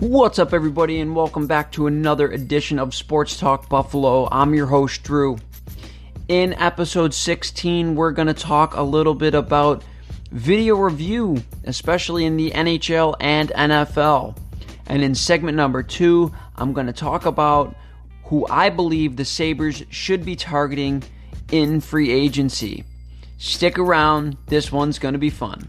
What's up, everybody, and welcome back to another edition of Sports Talk Buffalo. I'm your host, Drew. In episode 16, we're going to talk a little bit about video review, especially in the NHL and NFL. And in segment number two, I'm going to talk about who I believe the Sabres should be targeting in free agency. Stick around, this one's going to be fun.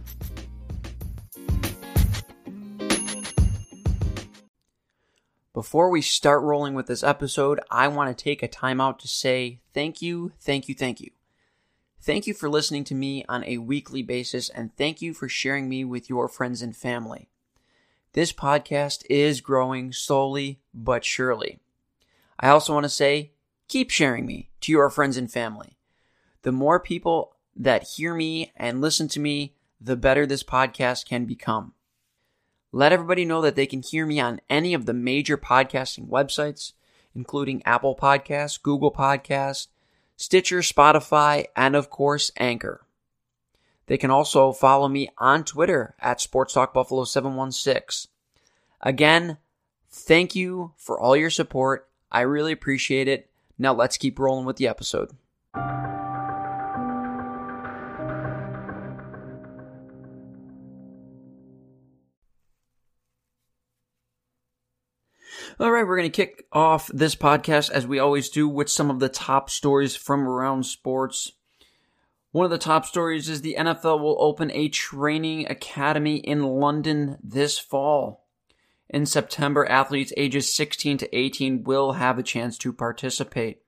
Before we start rolling with this episode, I want to take a time out to say thank you, thank you, thank you. Thank you for listening to me on a weekly basis, and thank you for sharing me with your friends and family. This podcast is growing slowly but surely. I also want to say keep sharing me to your friends and family. The more people that hear me and listen to me, the better this podcast can become. Let everybody know that they can hear me on any of the major podcasting websites, including Apple Podcasts, Google Podcasts, Stitcher, Spotify, and of course, Anchor. They can also follow me on Twitter at Sports Talk Buffalo 716. Again, thank you for all your support. I really appreciate it. Now let's keep rolling with the episode. All right, we're going to kick off this podcast as we always do with some of the top stories from around sports. One of the top stories is the NFL will open a training academy in London this fall. In September, athletes ages 16 to 18 will have a chance to participate.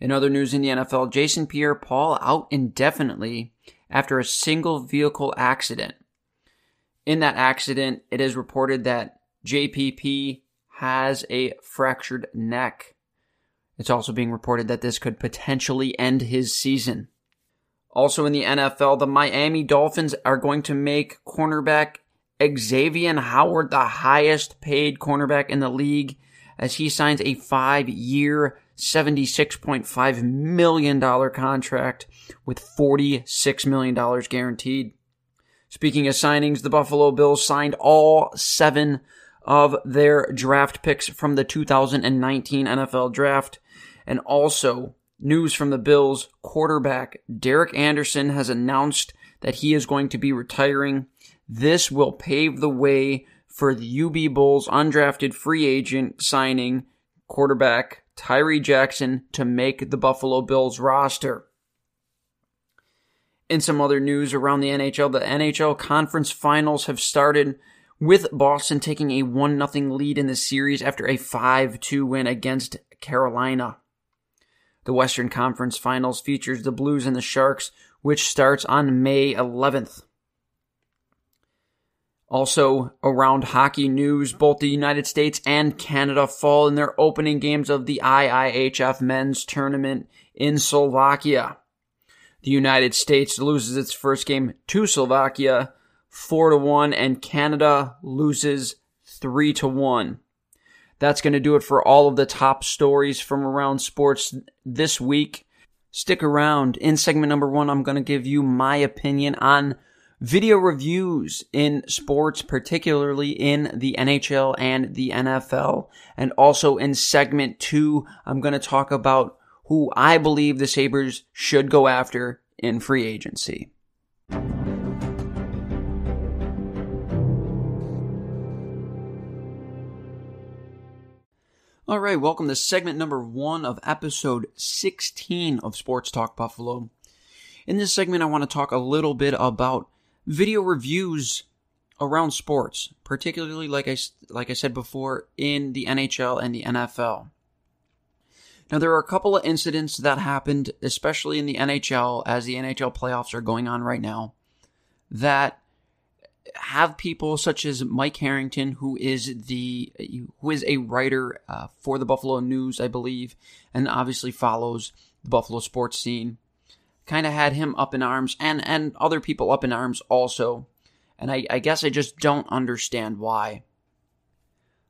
In other news in the NFL, Jason Pierre Paul out indefinitely after a single vehicle accident. In that accident, it is reported that JPP has a fractured neck. It's also being reported that this could potentially end his season. Also in the NFL, the Miami Dolphins are going to make cornerback Xavier Howard the highest paid cornerback in the league as he signs a five year, $76.5 million contract with $46 million guaranteed. Speaking of signings, the Buffalo Bills signed all seven of their draft picks from the 2019 NFL draft. And also, news from the Bills quarterback Derek Anderson has announced that he is going to be retiring. This will pave the way for the UB Bulls undrafted free agent signing quarterback Tyree Jackson to make the Buffalo Bills roster. In some other news around the NHL, the NHL conference finals have started with Boston taking a 1 0 lead in the series after a 5 2 win against Carolina. The Western Conference Finals features the Blues and the Sharks, which starts on May 11th. Also, around hockey news, both the United States and Canada fall in their opening games of the IIHF men's tournament in Slovakia. The United States loses its first game to Slovakia 4 to 1 and Canada loses 3 to 1. That's going to do it for all of the top stories from around sports this week. Stick around. In segment number 1, I'm going to give you my opinion on video reviews in sports, particularly in the NHL and the NFL. And also in segment 2, I'm going to talk about who I believe the Sabres should go after in free agency. All right, welcome to segment number one of episode 16 of Sports Talk Buffalo. In this segment, I want to talk a little bit about video reviews around sports, particularly like I like I said before in the NHL and the NFL. Now there are a couple of incidents that happened, especially in the NHL, as the NHL playoffs are going on right now, that have people such as Mike Harrington, who is the who is a writer uh, for the Buffalo News, I believe, and obviously follows the Buffalo sports scene. Kind of had him up in arms, and and other people up in arms also. And I, I guess I just don't understand why.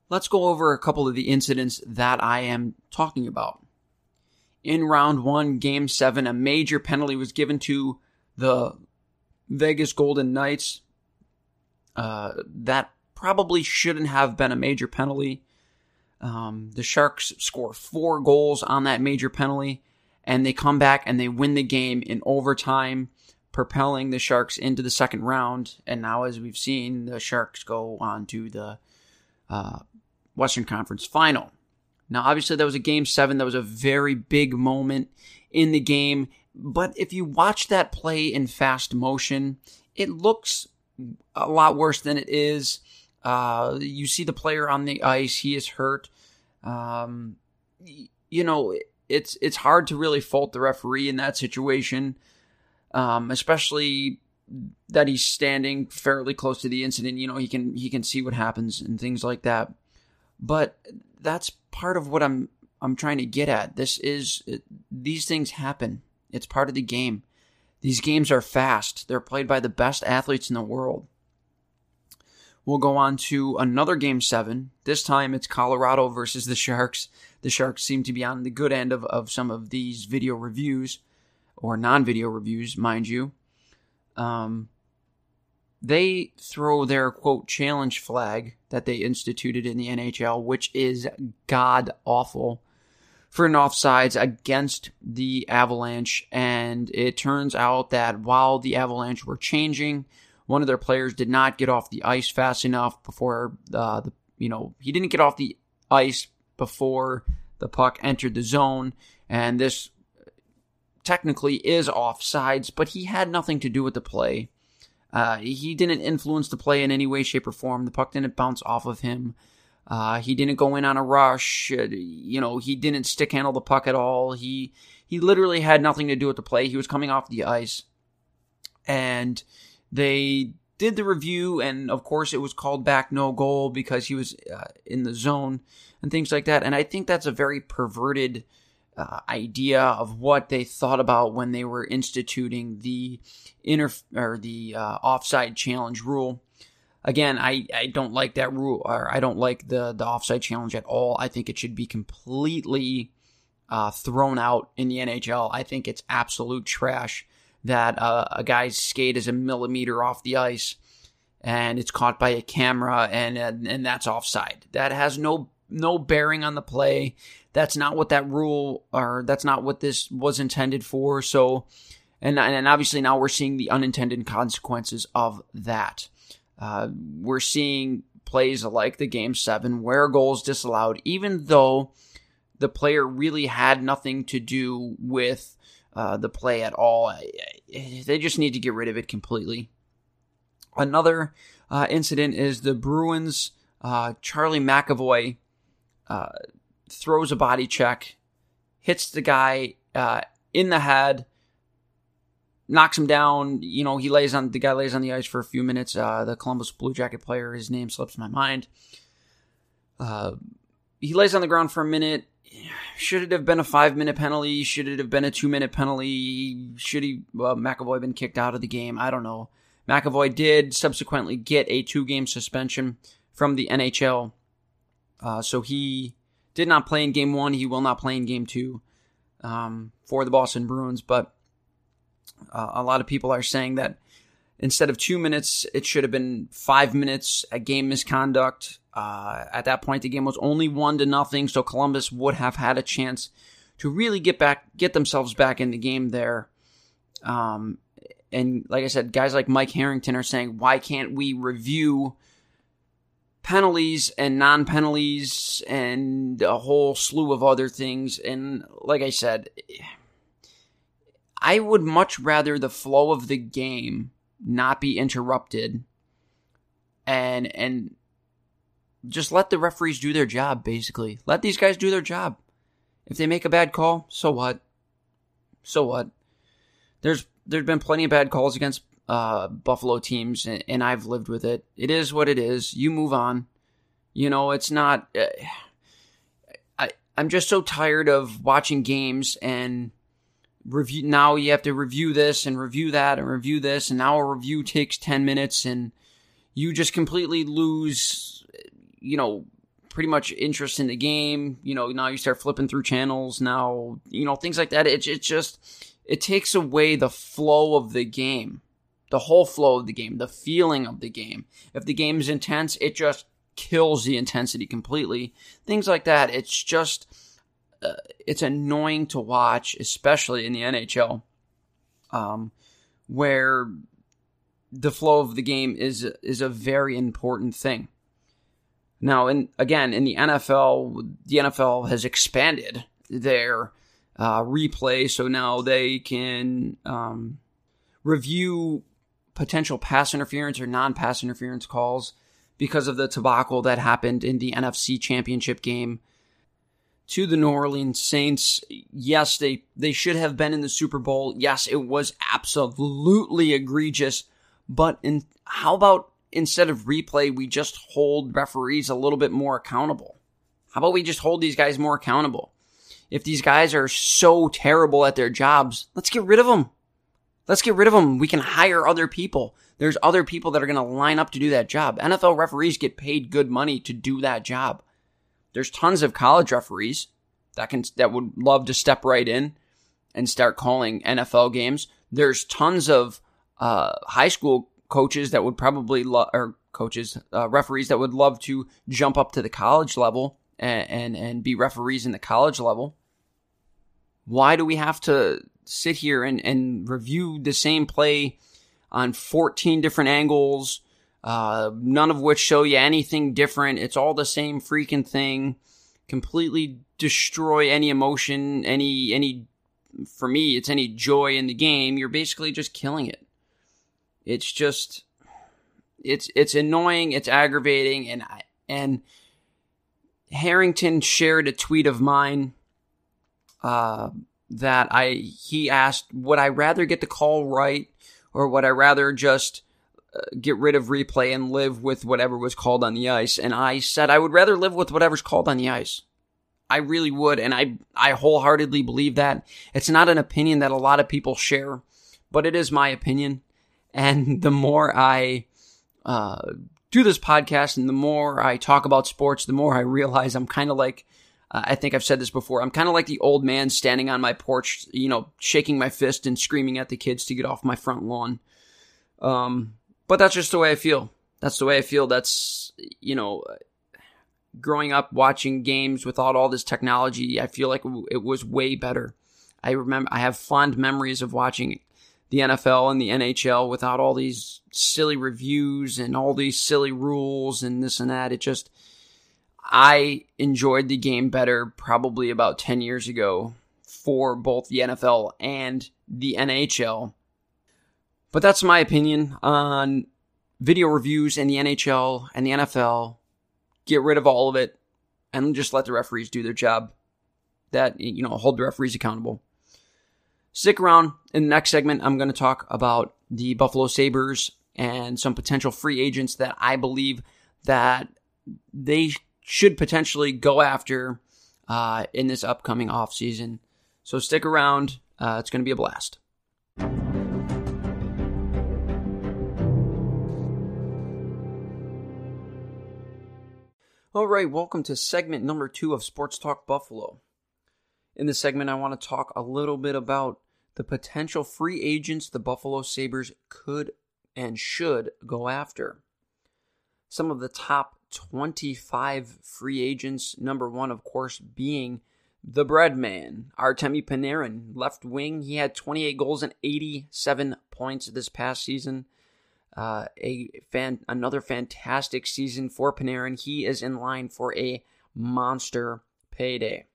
Let's go over a couple of the incidents that I am talking about. In round one, game seven, a major penalty was given to the Vegas Golden Knights uh, that probably shouldn't have been a major penalty. Um, the Sharks score four goals on that major penalty, and they come back and they win the game in overtime, propelling the Sharks into the second round. And now, as we've seen, the Sharks go on to the uh, Western Conference final. Now, obviously, that was a game seven. That was a very big moment in the game. But if you watch that play in fast motion, it looks a lot worse than it is. Uh, you see the player on the ice; he is hurt. Um, you know, it's it's hard to really fault the referee in that situation, um, especially that he's standing fairly close to the incident. You know, he can he can see what happens and things like that. But that's part of what I'm I'm trying to get at. This is these things happen. It's part of the game. These games are fast. They're played by the best athletes in the world. We'll go on to another game seven. This time it's Colorado versus the Sharks. The Sharks seem to be on the good end of, of some of these video reviews, or non video reviews, mind you. Um, they throw their quote challenge flag that they instituted in the NHL, which is god awful for an offsides against the Avalanche. And it turns out that while the Avalanche were changing, one of their players did not get off the ice fast enough before uh, the you know he didn't get off the ice before the puck entered the zone, and this technically is offsides, but he had nothing to do with the play. Uh, he didn't influence the play in any way, shape, or form. The puck didn't bounce off of him. Uh, he didn't go in on a rush. Uh, you know, he didn't stick handle the puck at all. He he literally had nothing to do with the play. He was coming off the ice, and they did the review, and of course, it was called back no goal because he was uh, in the zone and things like that. And I think that's a very perverted uh, idea of what they thought about when they were instituting the inter or the uh, offside challenge rule. Again, I, I don't like that rule, or I don't like the the offside challenge at all. I think it should be completely uh, thrown out in the NHL. I think it's absolute trash that uh, a guy's skate is a millimeter off the ice and it's caught by a camera and, and and that's offside. That has no no bearing on the play. That's not what that rule or that's not what this was intended for. So and and obviously now we're seeing the unintended consequences of that. Uh, we're seeing plays like the game seven where goals disallowed, even though the player really had nothing to do with uh, the play at all. They just need to get rid of it completely. Another uh, incident is the Bruins. Uh, Charlie McAvoy uh, throws a body check, hits the guy in the head, knocks him down. You know, he lays on the guy lays on the ice for a few minutes. Uh, the Columbus Blue Jacket player, his name slips my mind. Uh, he lays on the ground for a minute should it have been a five minute penalty? Should it have been a two minute penalty? Should he, well, McAvoy been kicked out of the game? I don't know. McAvoy did subsequently get a two game suspension from the NHL. Uh, so he did not play in game one. He will not play in game two um, for the Boston Bruins. But uh, a lot of people are saying that instead of two minutes, it should have been five minutes, a game misconduct. Uh, at that point, the game was only one to nothing, so Columbus would have had a chance to really get back, get themselves back in the game there. Um, and like I said, guys like Mike Harrington are saying, why can't we review penalties and non penalties and a whole slew of other things? And like I said, I would much rather the flow of the game not be interrupted and and just let the referees do their job, basically. Let these guys do their job. If they make a bad call, so what? So what? There's there's been plenty of bad calls against uh, Buffalo teams, and, and, I've lived with it. It is what it is. You move on. You know, it's not. Uh, I I'm just so tired of watching games and review. Now you have to review this and review that and review this, and now a review takes ten minutes, and you just completely lose you know, pretty much interest in the game. You know, now you start flipping through channels. Now, you know, things like that. It, it just, it takes away the flow of the game. the whole flow of the game, the feeling of the game. If the game is intense, it just kills the intensity completely. Things like that. It's just uh, it's annoying to watch, especially in the NHL, um, where the flow of the game is is a very important thing. Now, in again in the NFL, the NFL has expanded their uh, replay, so now they can um, review potential pass interference or non-pass interference calls because of the debacle that happened in the NFC Championship game to the New Orleans Saints. Yes, they they should have been in the Super Bowl. Yes, it was absolutely egregious. But in how about instead of replay, we just hold referees a little bit more accountable? How about we just hold these guys more accountable? If these guys are so terrible at their jobs, let's get rid of them. Let's get rid of them. We can hire other people. There's other people that are going to line up to do that job. NFL referees get paid good money to do that job. There's tons of college referees that can that would love to step right in and start calling NFL games. There's tons of uh, high school coaches that would probably love or coaches uh, referees that would love to jump up to the college level and, and and be referees in the college level. Why do we have to sit here and, and review the same play on 14 different angles, uh, none of which show you anything different. It's all the same freaking thing. Completely destroy any emotion, any, any, for me, it's any joy in the game. You're basically just killing it. It's just, it's, it's annoying, it's aggravating, and, I, and Harrington shared a tweet of mine, uh, that I he asked, would I rather get the call right or would I rather just get rid of replay and live with whatever was called on the ice? And I said I would rather live with whatever's called on the ice. I really would, and I I wholeheartedly believe that. It's not an opinion that a lot of people share, but it is my opinion. And the more I uh, do this podcast and the more I talk about sports, the more I realize I'm kind of like uh, I think I've said this before. I'm kind of like the old man standing on my porch, you know, shaking my fist and screaming at the kids to get off my front lawn. Um, but that's just the way I feel. That's the way I feel. That's, you know, growing up watching games without all this technology, I feel like it was way better. I remember, I have fond memories of watching the NFL and the NHL without all these silly reviews and all these silly rules and this and that. It just, I enjoyed the game better probably about 10 years ago for both the NFL and the NHL. But that's my opinion on video reviews in the NHL and the NFL. Get rid of all of it and just let the referees do their job. That, you know, hold the referees accountable. Stick around. In the next segment, I'm going to talk about the Buffalo Sabres and some potential free agents that I believe that they should potentially go after uh, in this upcoming offseason. So stick around. Uh, it's going to be a blast. All right, welcome to segment number two of Sports Talk Buffalo. In this segment, I want to talk a little bit about the potential free agents the Buffalo Sabres could and should go after. Some of the top 25 free agents. Number one, of course, being the bread man, Artemi Panarin, left wing. He had 28 goals and 87 points this past season. Uh, a fan, another fantastic season for Panarin. He is in line for a monster payday.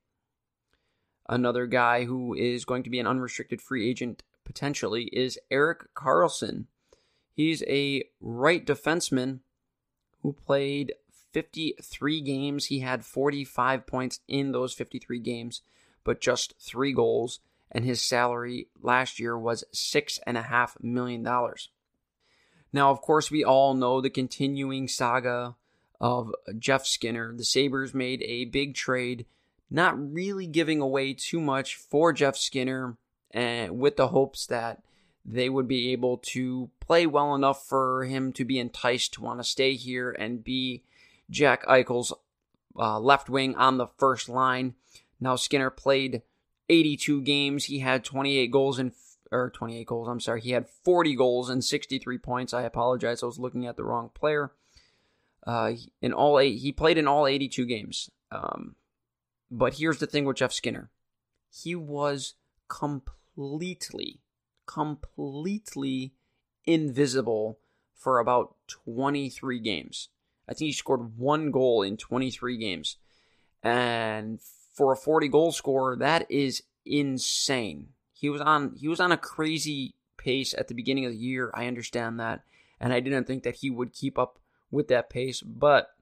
Another guy who is going to be an unrestricted free agent potentially is Erik Karlsson. He's a right defenseman who played 53 games. He had 45 points in those 53 games, but just three goals. And his salary last year was $6.5 million. Now, of course, we all know the continuing saga of Jeff Skinner. The Sabres made a big trade, not really giving away too much for Jeff Skinner, and with the hopes that they would be able to play well enough for him to be enticed to want to stay here and be Jack Eichel's uh, left wing on the first line. Now Skinner played 82 games. He had 28 goals and or 28 goals. I'm sorry. He had 40 goals and 63 points. I apologize. I was looking at the wrong player. Uh, in all eight, he played in all 82 games. Um, but here's the thing with Jeff Skinner. He was completely, completely invisible for about 23 games. I think he scored one goal in 23 games. And for a 40 goal scorer, that is insane. He was on he was on a crazy pace at the beginning of the year. I understand that. And I didn't think that he would keep up with that pace, but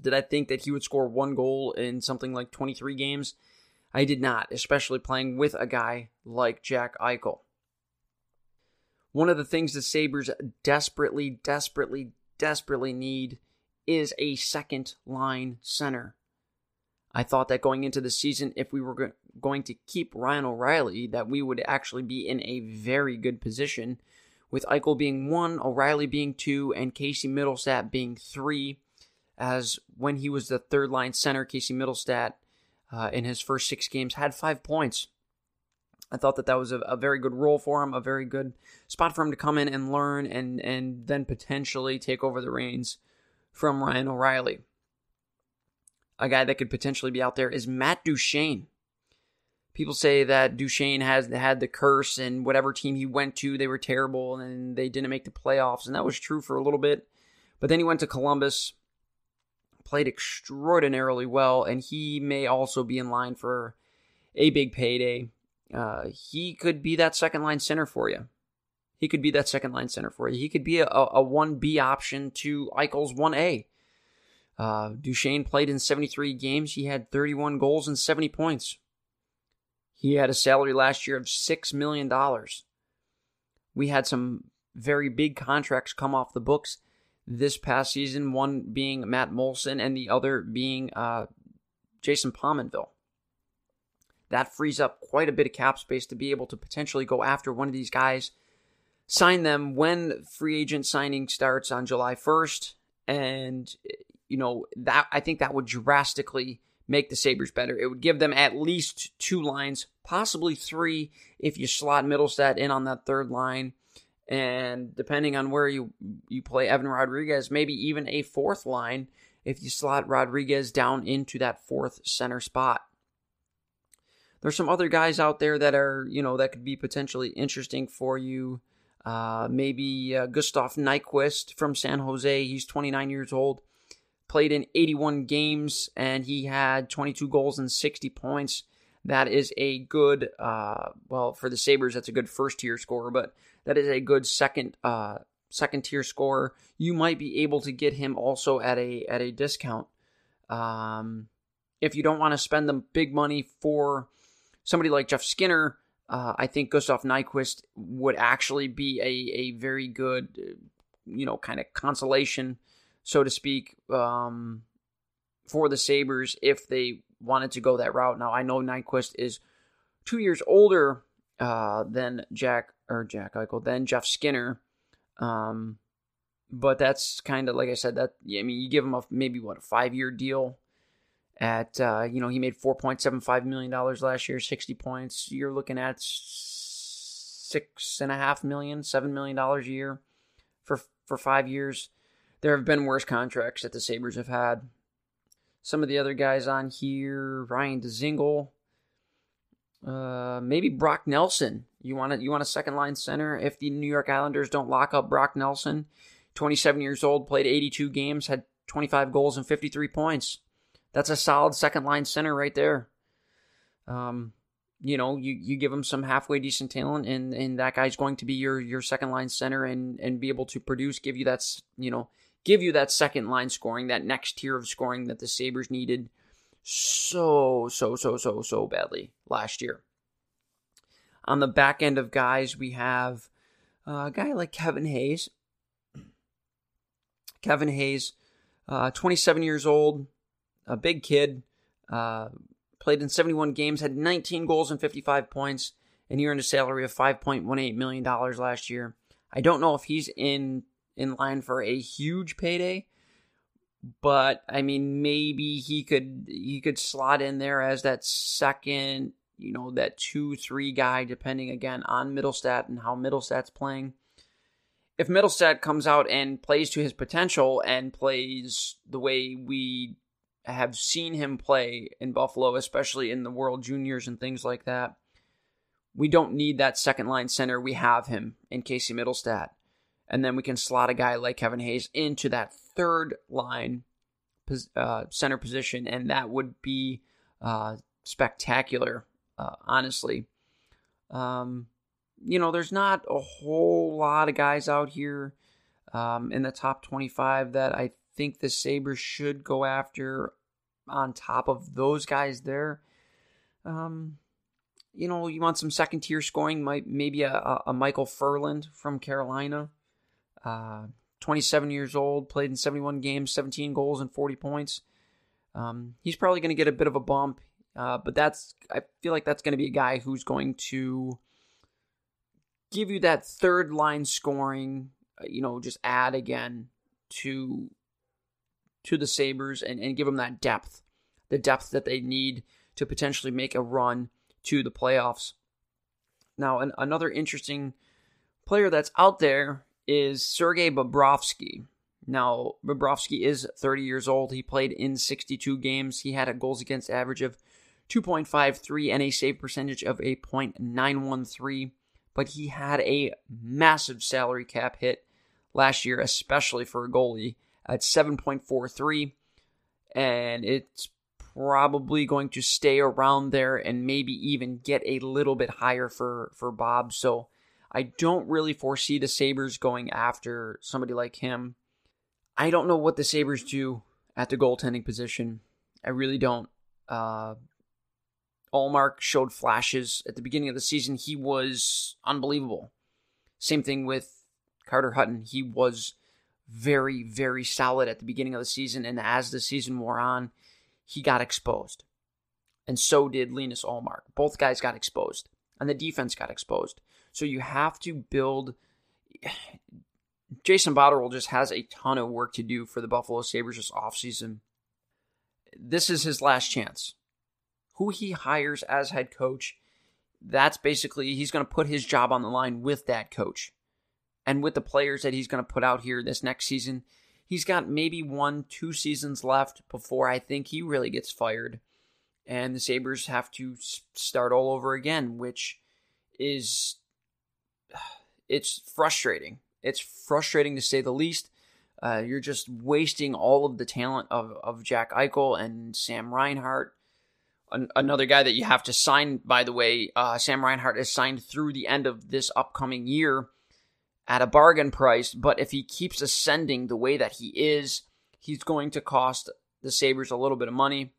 did I think that he would score one goal in something like 23 games? I did not, especially playing with a guy like Jack Eichel. One of the things the Sabres desperately, desperately, desperately need is a second line center. I thought that going into the season, if we were going to keep Ryan O'Reilly, that we would actually be in a very good position, with Eichel being one, O'Reilly being two, and Casey Mittelstadt being three. As when he was the third line center, Casey Mittelstadt uh, in his first six games had five points. I thought that that was a, a, very good role for him, a very good spot for him to come in and learn, and and then potentially take over the reins from Ryan O'Reilly. A guy that could potentially be out there is Matt Duchene. People say that Duchene has had the curse, and whatever team he went to, they were terrible, and they didn't make the playoffs, and that was true for a little bit. But then he went to Columbus, played extraordinarily well, and he may also be in line for a big payday. Uh, he could be that second line center for you. He could be that second line center for you. He could be a, a 1B option to Eichel's 1A. Uh, Duchene played in 73 games. He had 31 goals and 70 points. He had a salary last year of $6 million. We had some very big contracts come off the books this past season, one being Matt Moulson and the other being uh, Jason Pominville. That frees up quite a bit of cap space to be able to potentially go after one of these guys, sign them when free agent signing starts on July 1st. And, you know, that I think that would drastically make the Sabres better. It would give them at least two lines, possibly three if you slot Mittelstadt in on that third line and depending on where you you play Evan Rodrigues, maybe even a fourth line if you slot Rodrigues down into that fourth center spot. There's some other guys out there that are you know that could be potentially interesting for you. Uh, maybe uh, Gustav Nyquist from San Jose. He's 29 years old, played in 81 games, and he had 22 goals and 60 points. That is a good, uh, well, for the Sabres, that's a good first tier score, but that is a good second uh, second tier scorer. You might be able to get him also at a at a discount. Um, if you don't want to spend the big money for somebody like Jeff Skinner, uh, I think Gustav Nyquist would actually be a, a very good, you know, kind of consolation, so to speak, um, for the Sabres if they wanted to go that route. Now, I know Nyquist is two years older uh, than Jack or Jack Eichel, than Jeff Skinner. Um, but that's kind of like I said that I mean you give him a maybe what a five year deal at uh, you know he made four point seven five million dollars last year, sixty points. You're looking at six and a half million, seven million dollars a year for for five years. There have been worse contracts that the Sabres have had. Some of the other guys on here, Ryan Dzingel, uh, maybe Brock Nelson. You want a, you want a second line center if the New York Islanders don't lock up Brock Nelson. 27 years old, played 82 games, had 25 goals and 53 points. That's a solid second line center right there. Um, you know, you, you give him some halfway decent talent, and, and that guy's going to be your your second line center and and be able to produce, give you that you know, give you that second line scoring, that next tier of scoring that the Sabres needed so, so, so, so, so badly last year. On the back end of guys, we have a guy like Kevin Hayes. Kevin Hayes, uh, 27 years old, a big kid, uh, played in 71 games, had 19 goals and 55 points, and he earned a salary of 5.18 million dollars last year. I don't know if he's in in line for a huge payday, but I mean maybe he could he could slot in there as that second you know, that two, three guy, depending again on Mittelstadt and how Mittelstadt's playing. If Mittelstadt comes out and plays to his potential and plays the way we have seen him play in Buffalo, especially in the World Juniors and things like that, we don't need that second line center. We have him in Casey Mittelstadt. And then we can slot a guy like Kevin Hayes into that third line uh, center position, and that would be uh, spectacular, uh, honestly. Um, you know, there's not a whole lot of guys out here um, in the top 25 that I think the Sabres should go after on top of those guys there. Um, you know, you want some second tier scoring, might maybe a, a Micheal Ferland from Carolina. Uh, 27 years old, played in 71 games, 17 goals and 40 points. Um, he's probably going to get a bit of a bump, uh, but that's I feel like that's going to be a guy who's going to give you that third line scoring. Uh, you know, just add again to to the Sabres and, and give them that depth, the depth that they need to potentially make a run to the playoffs. Now, an, another interesting player that's out there is Sergei Bobrovsky. Now, Bobrovsky is 30 years old. He played in 62 games. He had a goals against average of 2.53 and a save percentage of a .913, but he had a massive salary cap hit last year, especially for a goalie at 7.43, and it's probably going to stay around there and maybe even get a little bit higher for for Bob. So I don't really foresee the Sabres going after somebody like him. I don't know what the Sabres do at the goaltending position. I really don't. Uh, Ullmark showed flashes at the beginning of the season. He was unbelievable. Same thing with Carter Hutton. He was very, very solid at the beginning of the season, and as the season wore on, he got exposed. And so did Linus Ullmark. Both guys got exposed, and the defense got exposed. So you have to build. Jason Botterill just has a ton of work to do for the Buffalo Sabres this offseason. This is his last chance. Who he hires as head coach, that's basically, he's going to put his job on the line with that coach. And with the players that he's going to put out here this next season, he's got maybe one, two seasons left before I think he really gets fired. And the Sabres have to start all over again, which is it's frustrating. It's frustrating to say the least. Uh, you're just wasting all of the talent of, of Jack Eichel and Sam Reinhart. An- another guy that you have to sign, by the way, uh, Sam Reinhart is signed through the end of this upcoming year at a bargain price. But if he keeps ascending the way that he is, he's going to cost the Sabres a little bit of money.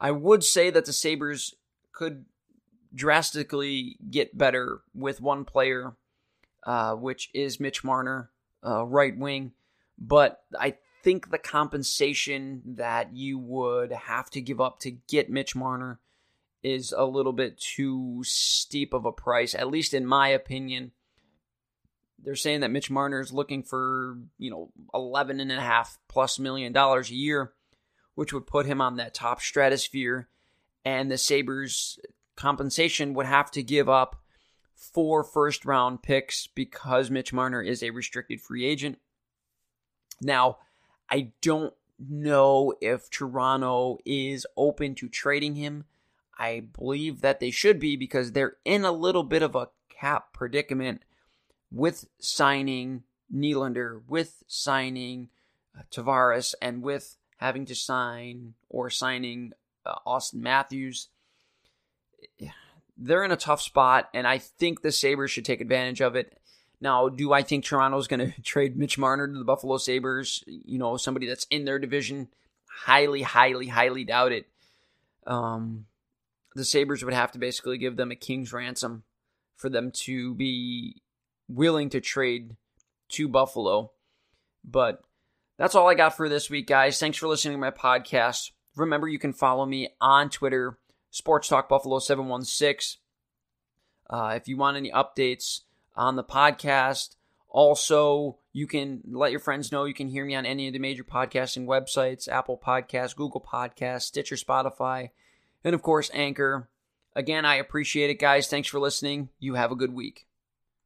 I would say that the Sabres could drastically get better with one player, uh, which is Mitch Marner, uh, right wing. But I think the compensation that you would have to give up to get Mitch Marner is a little bit too steep of a price, at least in my opinion. They're saying that Mitch Marner is looking for, you know, eleven and a half plus million dollars a year, which would put him on that top stratosphere. And the Sabres compensation would have to give up four first round picks because Mitch Marner is a restricted free agent. Now, I don't know if Toronto is open to trading him. I believe that they should be because they're in a little bit of a cap predicament with signing Nylander, with signing uh, Tavares, and with having to sign or signing uh, Auston Matthews they're in a tough spot, and I think the Sabres should take advantage of it. Now, do I think Toronto's going to trade Mitch Marner to the Buffalo Sabres? You know, somebody that's in their division? Highly, highly, highly doubt it. Um, the Sabres would have to basically give them a king's ransom for them to be willing to trade to Buffalo. But that's all I got for this week, guys. Thanks for listening to my podcast. Remember, you can follow me on Twitter Sports Talk Buffalo 716. Uh, if you want any updates on the podcast, also you can let your friends know you can hear me on any of the major podcasting websites Apple Podcasts, Google Podcasts, Stitcher, Spotify, and of course Anchor. Again, I appreciate it, guys. Thanks for listening. You have a good week.